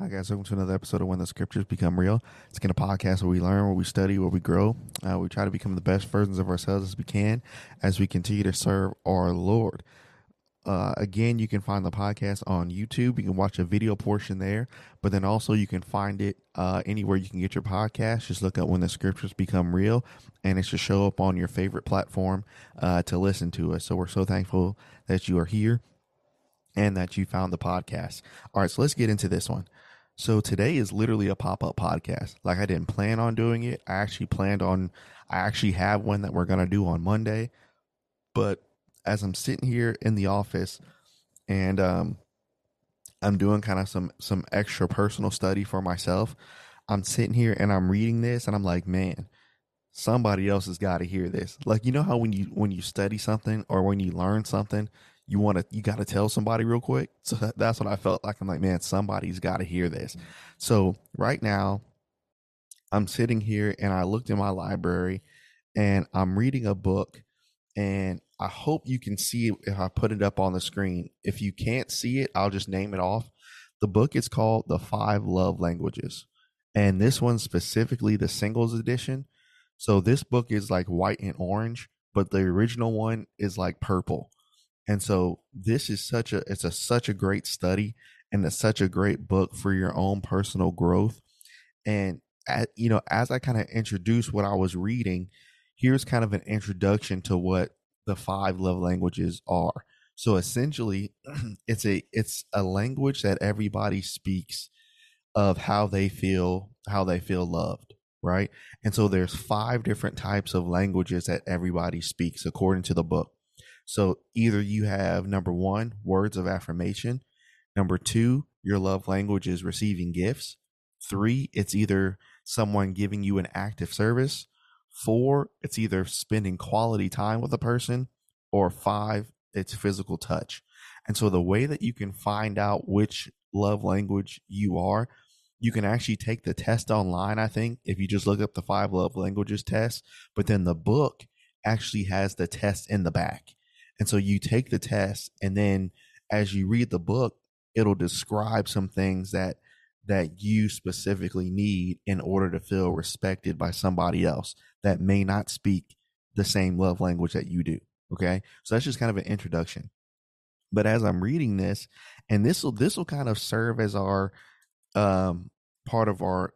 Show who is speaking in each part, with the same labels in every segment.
Speaker 1: Hi guys, welcome to another episode of When the Scriptures Become Real. It's again a podcast where we learn, where we study, where we grow. Uh, we try to become the best versions of ourselves as we can as we continue to serve our Lord. Uh, again, you can find the podcast on YouTube. You can watch a video portion there, but then also you can find it uh, anywhere you can get your podcast. Just look up when the scriptures become real, and it should show up on your favorite platform uh, to listen to us. So we're so thankful that you are here and that you found the podcast. All right, so let's get into this one. So today is literally a pop up podcast. Like I didn't plan on doing it. I actually planned on, I actually have one that we're going to do on Monday, but as I'm sitting here in the office and um, I'm doing kind of some some extra personal study for myself. I'm sitting here and I'm reading this and I'm like, man, somebody else has got to hear this. Like you know how when you when you study something or when you learn something, you want to you got to tell somebody real quick. So that's what I felt like. I'm like, man, somebody's got to hear this. Mm-hmm. So right now, I'm sitting here and I looked in my library and I'm reading a book and I hope you can see it if I put it up on the screen. If you can't see it, I'll just name it off. The book is called The Five Love Languages. And this one specifically the singles edition. So this book is like white and orange, but the original one is like purple. And so this is such a it's a such a great study and it's such a great book for your own personal growth. And at, you know, as I kind of introduce what I was reading, here's kind of an introduction to what the five love languages are. So essentially, it's a it's a language that everybody speaks of how they feel how they feel loved, right? And so there's five different types of languages that everybody speaks according to the book. So either you have number 1, words of affirmation, number 2, your love language is receiving gifts, 3, it's either someone giving you an active service, Four, it's either spending quality time with a person, or five, it's physical touch. And so the way that you can find out which love language you are, you can actually take the test online, I think, if you just look up the five love languages test. But then the book actually has the test in the back. And so you take the test, and then as you read the book, it'll describe some things that that you specifically need in order to feel respected by somebody else that may not speak the same love language that you do. Okay. So that's just kind of an introduction. But as I'm reading this, and this will this will kind of serve as our um part of our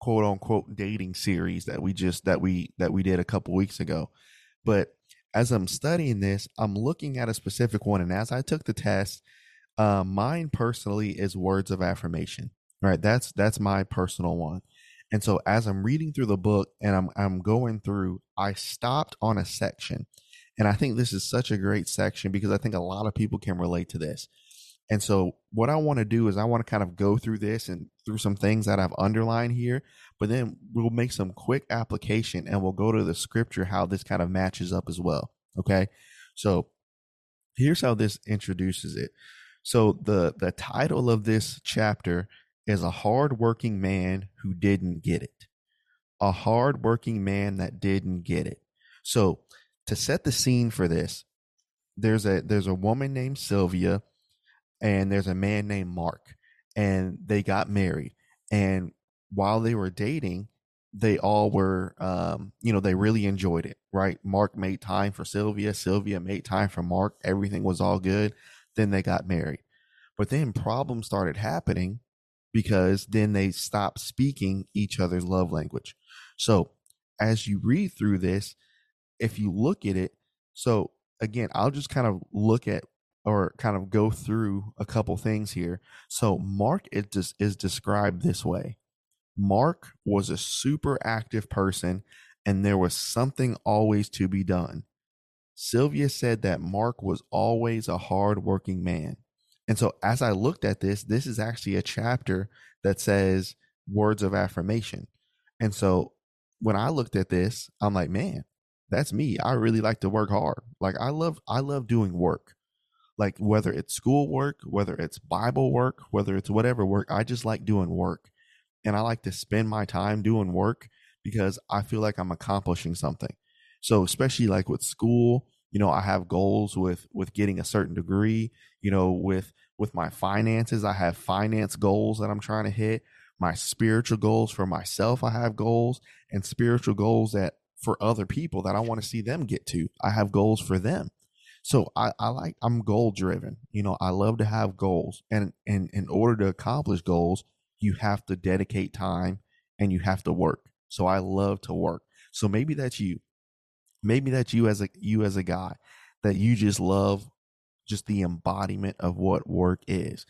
Speaker 1: quote unquote dating series that we just that we that we did a couple weeks ago. But as I'm studying this, I'm looking at a specific one, and as I took the test, uh, mine personally is words of affirmation. Right, that's that's my personal one. And so as I'm reading through the book and I'm I'm going through, I stopped on a section. And I think this is such a great section because I think a lot of people can relate to this. And so what I want to do is I want to kind of go through this and through some things that I've underlined here, but then we'll make some quick application and we'll go to the scripture how this kind of matches up as well. Okay? So here's how this introduces it. So the the title of this chapter is a hardworking man who didn't get it. A hardworking man that didn't get it. So to set the scene for this, there's a there's a woman named Sylvia and there's a man named Mark and they got married and while they were dating they all were um, you know they really enjoyed it right mark made time for sylvia sylvia made time for mark everything was all good then they got married but then problems started happening because then they stopped speaking each other's love language. So as you read through this, if you look at it, so again, I'll just kind of look at or kind of go through a couple things here. So Mark is is described this way. Mark was a super active person and there was something always to be done. Sylvia said that Mark was always a hard working man. And so as I looked at this, this is actually a chapter that says words of affirmation. And so when I looked at this, I'm like, man, that's me. I really like to work hard. Like I love I love doing work. Like whether it's school work, whether it's Bible work, whether it's whatever work, I just like doing work. And I like to spend my time doing work because I feel like I'm accomplishing something. So especially like with school, you know, I have goals with with getting a certain degree, you know, with with my finances, I have finance goals that I'm trying to hit. My spiritual goals for myself, I have goals and spiritual goals that for other people that I want to see them get to. I have goals for them. So I, I like I'm goal driven. You know, I love to have goals. And and in order to accomplish goals, you have to dedicate time and you have to work. So I love to work. So maybe that's you. Maybe that's you as a you as a guy that you just love just the embodiment of what work is.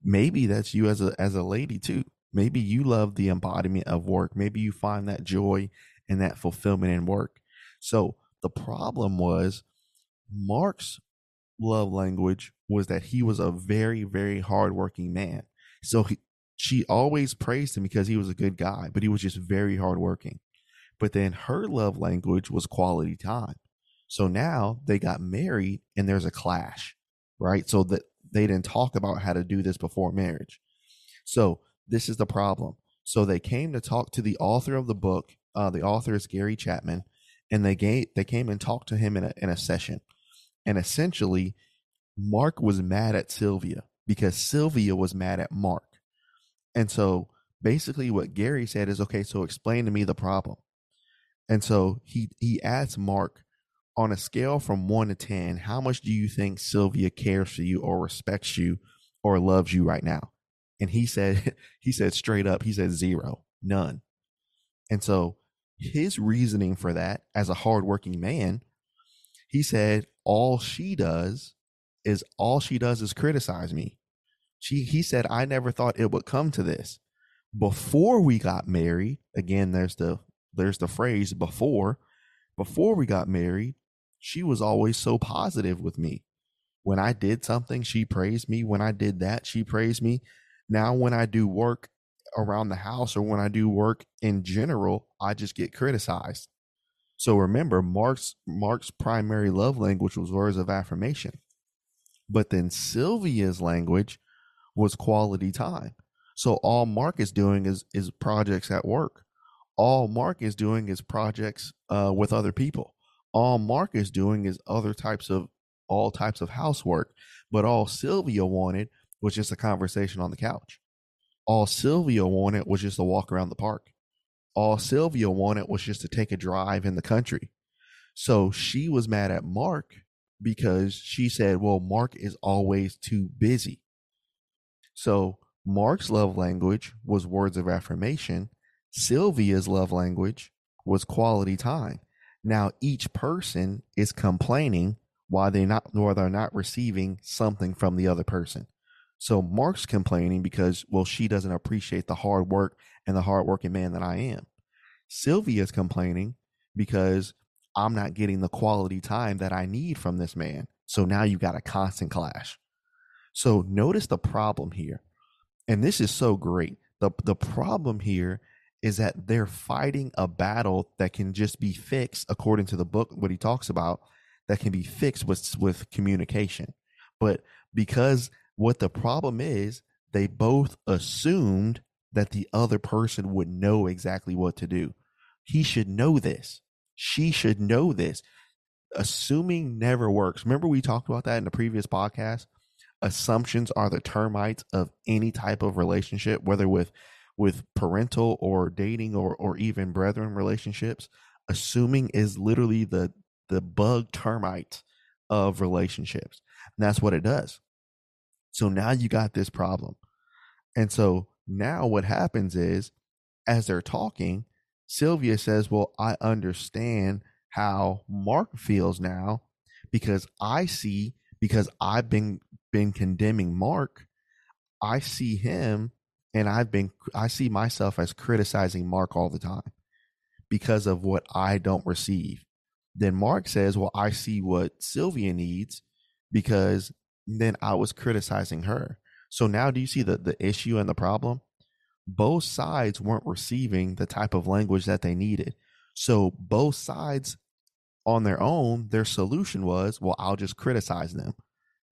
Speaker 1: Maybe that's you as a as a lady too. Maybe you love the embodiment of work. Maybe you find that joy and that fulfillment in work. So the problem was Mark's love language was that he was a very, very hardworking man. So he, she always praised him because he was a good guy, but he was just very hardworking. But then her love language was quality time. So now they got married and there's a clash, right? So that they didn't talk about how to do this before marriage. So this is the problem. So they came to talk to the author of the book. Uh, the author is Gary Chapman, and they gave, they came and talked to him in a in a session. And essentially, Mark was mad at Sylvia because Sylvia was mad at Mark. And so basically what Gary said is, okay, so explain to me the problem. And so he he asked Mark on a scale from one to ten, how much do you think Sylvia cares for you or respects you or loves you right now? And he said, he said straight up, he said zero, none. And so his reasoning for that as a hardworking man, he said, all she does is all she does is criticize me. She, he said, I never thought it would come to this. Before we got married, again, there's the, there's the phrase before, before we got married, she was always so positive with me. When I did something, she praised me. When I did that, she praised me. Now, when I do work around the house or when I do work in general, I just get criticized. So remember, Mark's Mark's primary love language was words of affirmation. But then Sylvia's language was quality time. So all Mark is doing is is projects at work. All Mark is doing is projects uh, with other people. All Mark is doing is other types of all types of housework. But all Sylvia wanted was just a conversation on the couch. All Sylvia wanted was just a walk around the park. All Sylvia wanted was just to take a drive in the country. So she was mad at Mark because she said, well, Mark is always too busy. So Mark's love language was words of affirmation. Sylvia's love language was quality time. Now each person is complaining why they're not why they're not receiving something from the other person. So Mark's complaining because, well, she doesn't appreciate the hard work and the hardworking man that I am. Sylvia's complaining because I'm not getting the quality time that I need from this man. So now you got a constant clash. So notice the problem here. And this is so great. The the problem here is that they're fighting a battle that can just be fixed according to the book what he talks about that can be fixed with with communication. But because what the problem is, they both assumed that the other person would know exactly what to do. He should know this. She should know this. Assuming never works. Remember, we talked about that in the previous podcast? Assumptions are the termites of any type of relationship, whether with with parental or dating or or even brethren relationships. Assuming is literally the the bug termite of relationships. And that's what it does. So now you got this problem. And so now what happens is, as they're talking, Sylvia says, Well, I understand how Mark feels now because I see, because I've been been condemning Mark, I see him and I've been I see myself as criticizing Mark all the time because of what I don't receive. Then Mark says, Well, I see what Sylvia needs because then I was criticizing her. So now do you see the, the issue and the problem? Both sides weren't receiving the type of language that they needed. So both sides on their own, their solution was, well, I'll just criticize them.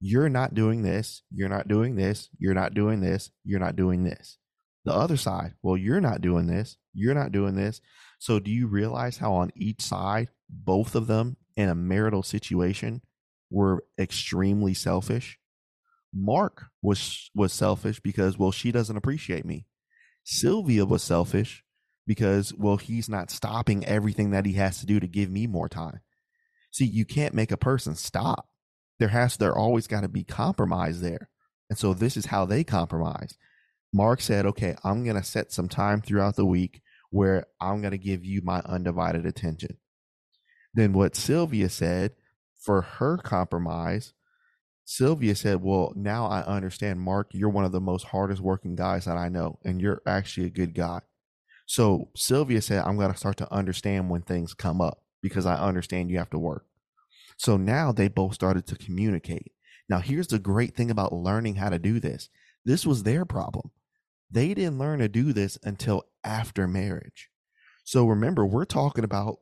Speaker 1: You're not doing this. You're not doing this. You're not doing this. You're not doing this. The other side, well, you're not doing this. You're not doing this. So do you realize how on each side, both of them in a marital situation were extremely selfish? Mark was was selfish because well she doesn't appreciate me. Sylvia was selfish because well he's not stopping everything that he has to do to give me more time. See, you can't make a person stop. There has there always got to be compromise there. And so this is how they compromise. Mark said, "Okay, I'm going to set some time throughout the week where I'm going to give you my undivided attention." Then what Sylvia said for her compromise, Sylvia said, Well, now I understand, Mark, you're one of the most hardest working guys that I know, and you're actually a good guy. So Sylvia said, I'm going to start to understand when things come up because I understand you have to work. So now they both started to communicate. Now, here's the great thing about learning how to do this this was their problem. They didn't learn to do this until after marriage. So remember, we're talking about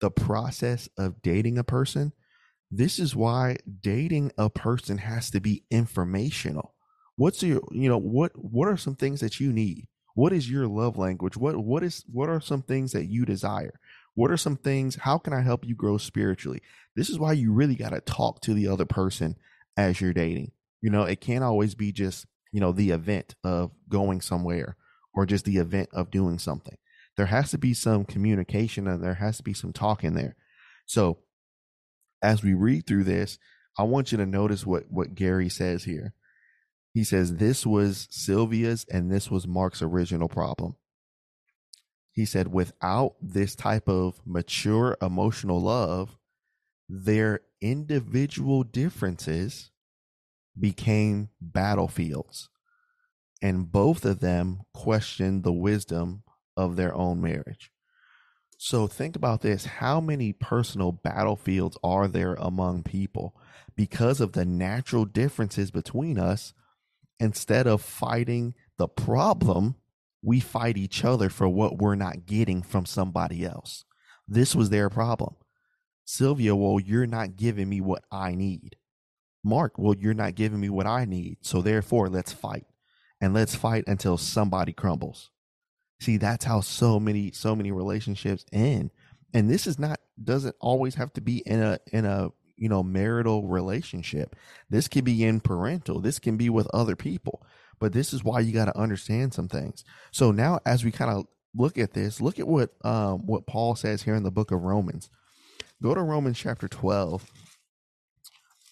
Speaker 1: the process of dating a person this is why dating a person has to be informational. What's your, you know, what what are some things that you need? What is your love language? What what is what are some things that you desire? What are some things how can I help you grow spiritually? This is why you really got to talk to the other person as you're dating. You know, it can't always be just, you know, the event of going somewhere or just the event of doing something. There has to be some communication and there has to be some talk in there. So as we read through this, I want you to notice what, what Gary says here. He says, This was Sylvia's and this was Mark's original problem. He said, Without this type of mature emotional love, their individual differences became battlefields. And both of them questioned the wisdom of their own marriage. So think about this. How many personal battlefields are there among people because of the natural differences between us? Instead of fighting the problem, we fight each other for what we're not getting from somebody else. This was their problem. Sylvia, well, you're not giving me what I need. Mark, well, you're not giving me what I need. So therefore, let's fight. And let's fight until somebody crumbles. See, that's how so many so many relationships end. And this is not doesn't always have to be in a in a you know marital relationship. This can be in parental. This can be with other people. But this is why you got to understand some things. So now as we kind of look at this, look at what um what Paul says here in the book of Romans. Go to Romans chapter 12.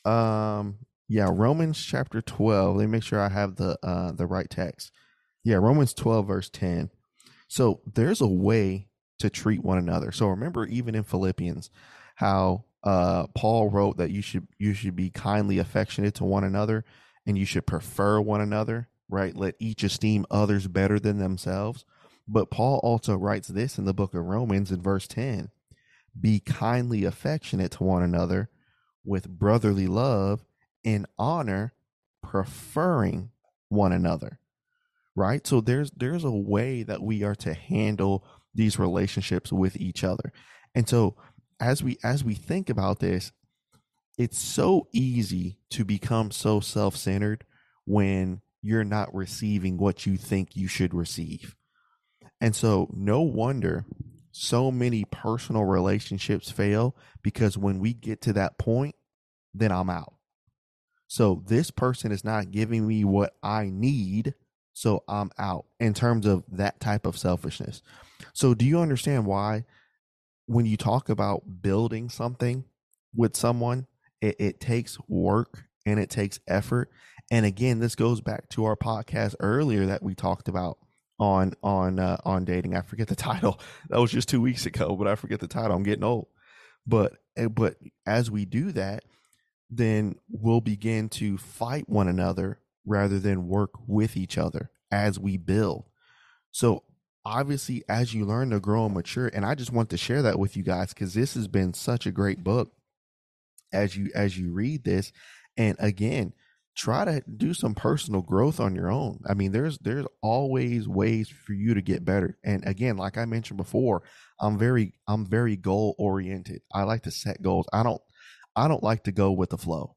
Speaker 1: Um yeah, Romans chapter 12. Let me make sure I have the uh the right text. Yeah, Romans 12 verse 10. So there's a way to treat one another. So remember, even in Philippians, how uh, Paul wrote that you should you should be kindly affectionate to one another, and you should prefer one another. Right? Let each esteem others better than themselves. But Paul also writes this in the book of Romans in verse ten: Be kindly affectionate to one another with brotherly love and honor, preferring one another right? So there's there's a way that we are to handle these relationships with each other. And so as we as we think about this it's so easy to become so self-centered when you're not receiving what you think you should receive. And so no wonder so many personal relationships fail because when we get to that point then i'm out. So this person is not giving me what i need so I'm out in terms of that type of selfishness. So do you understand why when you talk about building something with someone, it, it takes work and it takes effort. And again, this goes back to our podcast earlier that we talked about on on uh, on dating. I forget the title. That was just two weeks ago, but I forget the title. I'm getting old. But eh, but as we do that, then we'll begin to fight one another rather than work with each other as we build. So obviously as you learn to grow and mature and I just want to share that with you guys cuz this has been such a great book as you as you read this And again, try to do some personal growth on your own. I mean, there's there's always ways for you to get better. And again, like I mentioned before, I'm very I'm very goal oriented. I like to set goals. I don't I don't like to go with the flow.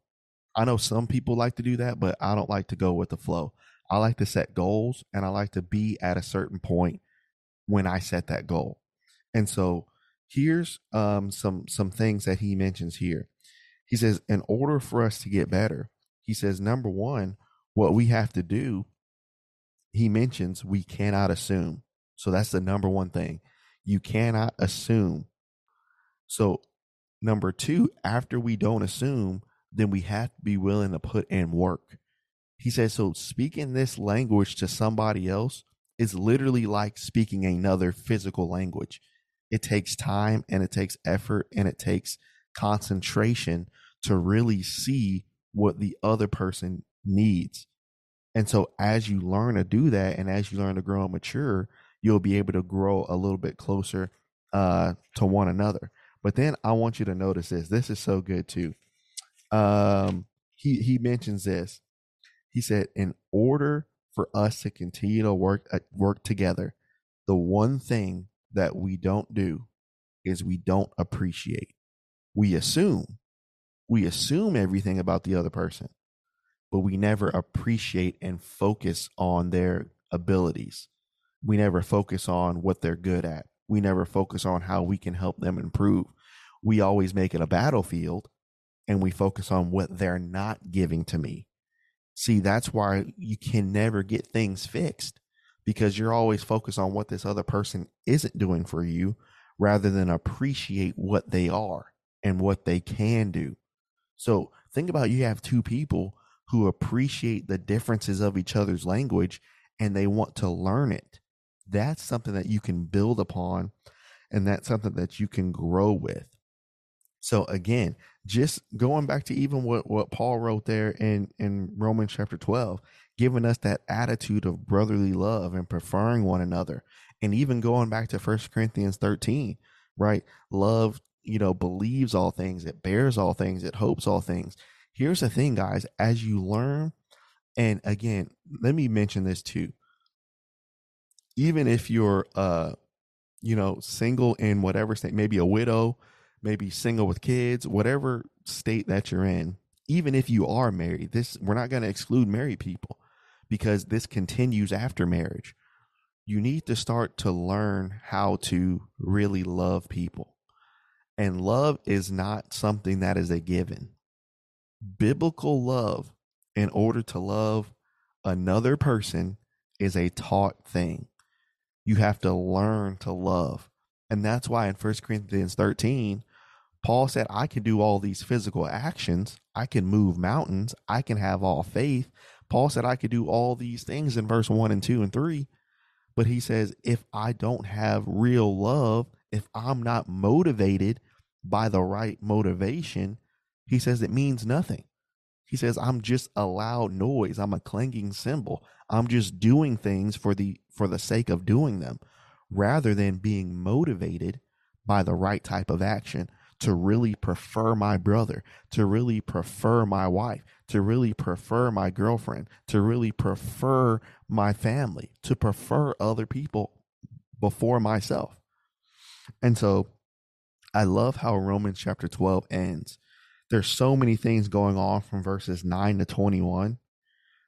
Speaker 1: I know some people like to do that, but I don't like to go with the flow. I like to set goals and I like to be at a certain point when I set that goal. And so here's um, some some things that he mentions here. He says, in order for us to get better, he says, number one, what we have to do, he mentions we cannot assume. So that's the number one thing. You cannot assume. So, number two, after we don't assume, then we have to be willing to put in work. He says, so speaking this language to somebody else is literally like speaking another physical language. It takes time and it takes effort and it takes concentration to really see what the other person needs. And so as you learn to do that and as you learn to grow and mature, you'll be able to grow a little bit closer uh, to one another. But then I want you to notice this. This is so good too. Um, he he mentions this. He said, in order for us to continue to work uh, work together, the one thing that we don't do is we don't appreciate. We assume. We assume everything about the other person, but we never appreciate and focus on their abilities. We never focus on what they're good at. We never focus on how we can help them improve. We always make it a battlefield and we focus on what they're not giving to me. See, that's why you can never get things fixed because you're always focused on what this other person isn't doing for you rather than appreciate what they are and what they can do. So think about you have two people who appreciate the differences of each other's language and they want to learn it. That's something that you can build upon and that's something that you can grow with. So again, just going back to even what, what Paul wrote there in, in Romans chapter 12, giving us that attitude of brotherly love and preferring one another. And even going back to First Corinthians 13, right? Love, you know, believes all things, it bears all things, it hopes all things. Here's the thing, guys, as you learn, and again, let me mention this too. Even if you're uh, you know, single in whatever state, maybe a widow, maybe single with kids, whatever state that you're in, even if you are married, this we're not going to exclude married people because this continues after marriage. You need to start to learn how to really love people. And love is not something that is a given. Biblical love, in order to love another person, is a taught thing. You have to learn to love. And that's why in 1 Corinthians 13, Paul said, I can do all these physical actions. I can move mountains. I can have all faith. Paul said, I could do all these things in verse 1 and 2 and 3. But he says, if I don't have real love, if I'm not motivated by the right motivation, he says it means nothing. He says, I'm just a loud noise. I'm a clanging cymbal. I'm just doing things for the for the sake of doing them rather than being motivated by the right type of action to really prefer my brother, to really prefer my wife, to really prefer my girlfriend, to really prefer my family, to prefer other people before myself. And so I love how Romans chapter 12 ends. There's so many things going on from verses 9 to 21,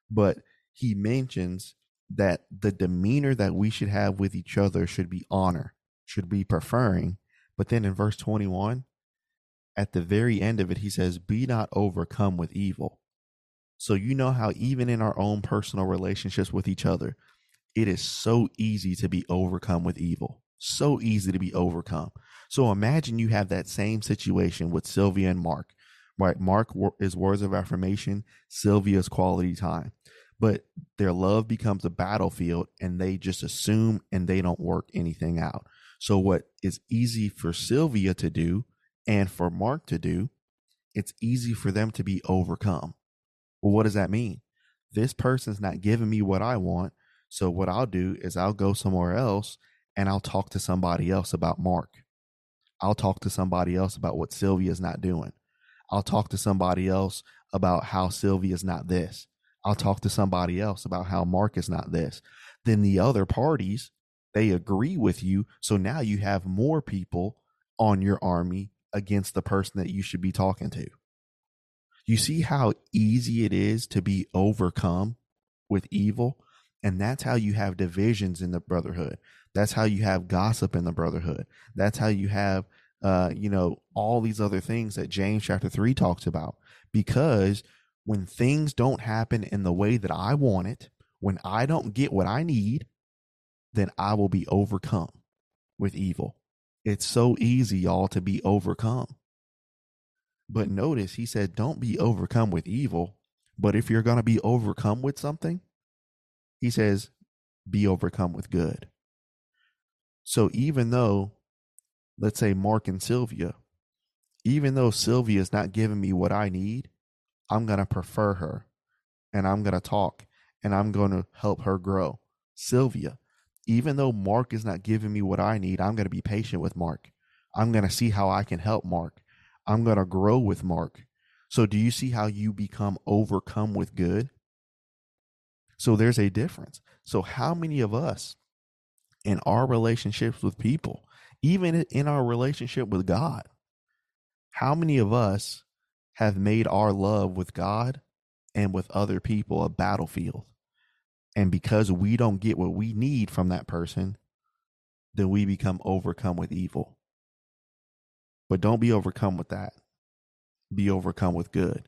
Speaker 1: but he mentions that the demeanor that we should have with each other should be honor, should be preferring. But then in verse 21, at the very end of it, he says, Be not overcome with evil. So, you know how even in our own personal relationships with each other, it is so easy to be overcome with evil. So easy to be overcome. So, imagine you have that same situation with Sylvia and Mark, right? Mark is words of affirmation, Sylvia's quality time. But their love becomes a battlefield and they just assume and they don't work anything out. So, what is easy for Sylvia to do and for Mark to do, it's easy for them to be overcome. Well, what does that mean? This person's not giving me what I want. So what I'll do is I'll go somewhere else and I'll talk to somebody else about Mark. I'll talk to somebody else about what Sylvia's not doing. I'll talk to somebody else about how Sylvia's not this. I'll talk to somebody else about how Mark is not this. Then the other parties, they agree with you. So now you have more people on your army against the person that you should be talking to. You see how easy it is to be overcome with evil? And that's how you have divisions in the brotherhood. That's how you have gossip in the brotherhood. That's how you have, uh, you know, all these other things that James chapter three talks about. Because when things don't happen in the way that I want it, when I don't get what I need, then I will be overcome with evil. It's so easy, y'all, to be overcome. But notice he said, don't be overcome with evil. But if you're going to be overcome with something, he says, be overcome with good. So even though, let's say, Mark and Sylvia, even though Sylvia is not giving me what I need, I'm going to prefer her and I'm going to talk and I'm going to help her grow. Sylvia, even though Mark is not giving me what I need, I'm going to be patient with Mark. I'm going to see how I can help Mark. I'm going to grow with Mark. So, do you see how you become overcome with good? So, there's a difference. So, how many of us in our relationships with people, even in our relationship with God, how many of us have made our love with God and with other people a battlefield? And because we don't get what we need from that person, then we become overcome with evil. But don't be overcome with that. Be overcome with good.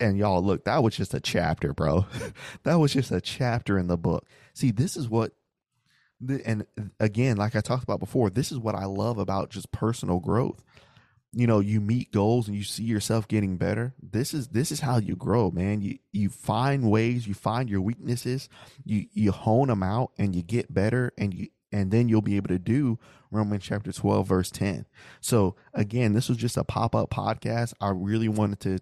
Speaker 1: And y'all, look, that was just a chapter, bro. that was just a chapter in the book. See, this is what, and uh, again, like I talked about before, this is what I love about just personal growth. You know, you meet goals and you see yourself getting better. This is this is how you grow, man. You you find ways, you find your weaknesses, you you hone them out, and you get better, and you and then you'll be able to do Romans chapter 12, verse 10. So, again, this was just a pop up podcast. I really wanted to,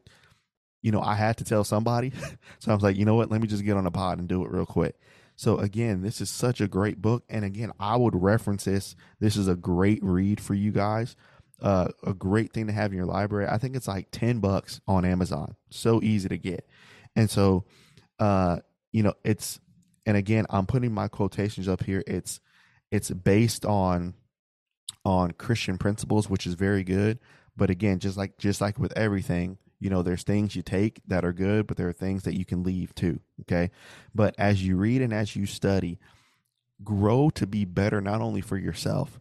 Speaker 1: you know, I had to tell somebody. so I was like, you know what? Let me just get on a pod and do it real quick. So, again, this is such a great book. And again, I would reference this. This is a great read for you guys. Uh, a great thing to have in your library. I think it's like 10 bucks on Amazon. So easy to get. And so, uh, you know, it's, and again, I'm putting my quotations up here. It's, it's based on on Christian principles, which is very good. But again, just like just like with everything, you know, there's things you take that are good, but there are things that you can leave too. Okay. But as you read and as you study, grow to be better not only for yourself,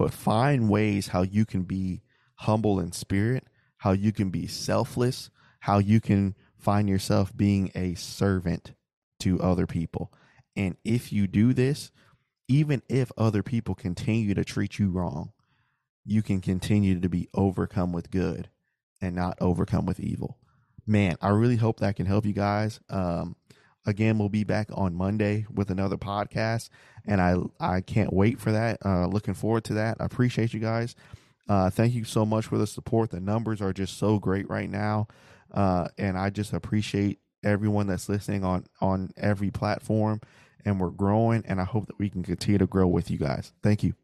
Speaker 1: but find ways how you can be humble in spirit, how you can be selfless, how you can find yourself being a servant to other people. And if you do this, even if other people continue to treat you wrong, you can continue to be overcome with good and not overcome with evil. Man, I really hope that can help you guys. Um, again, we'll be back on Monday with another podcast, and I I can't wait for that. Uh, looking forward to that. I appreciate you guys. Uh, thank you so much for the support. The numbers are just so great right now, uh, and I just appreciate everyone that's listening on on every platform and we're growing. And I hope that we can continue to grow with you guys. Thank you.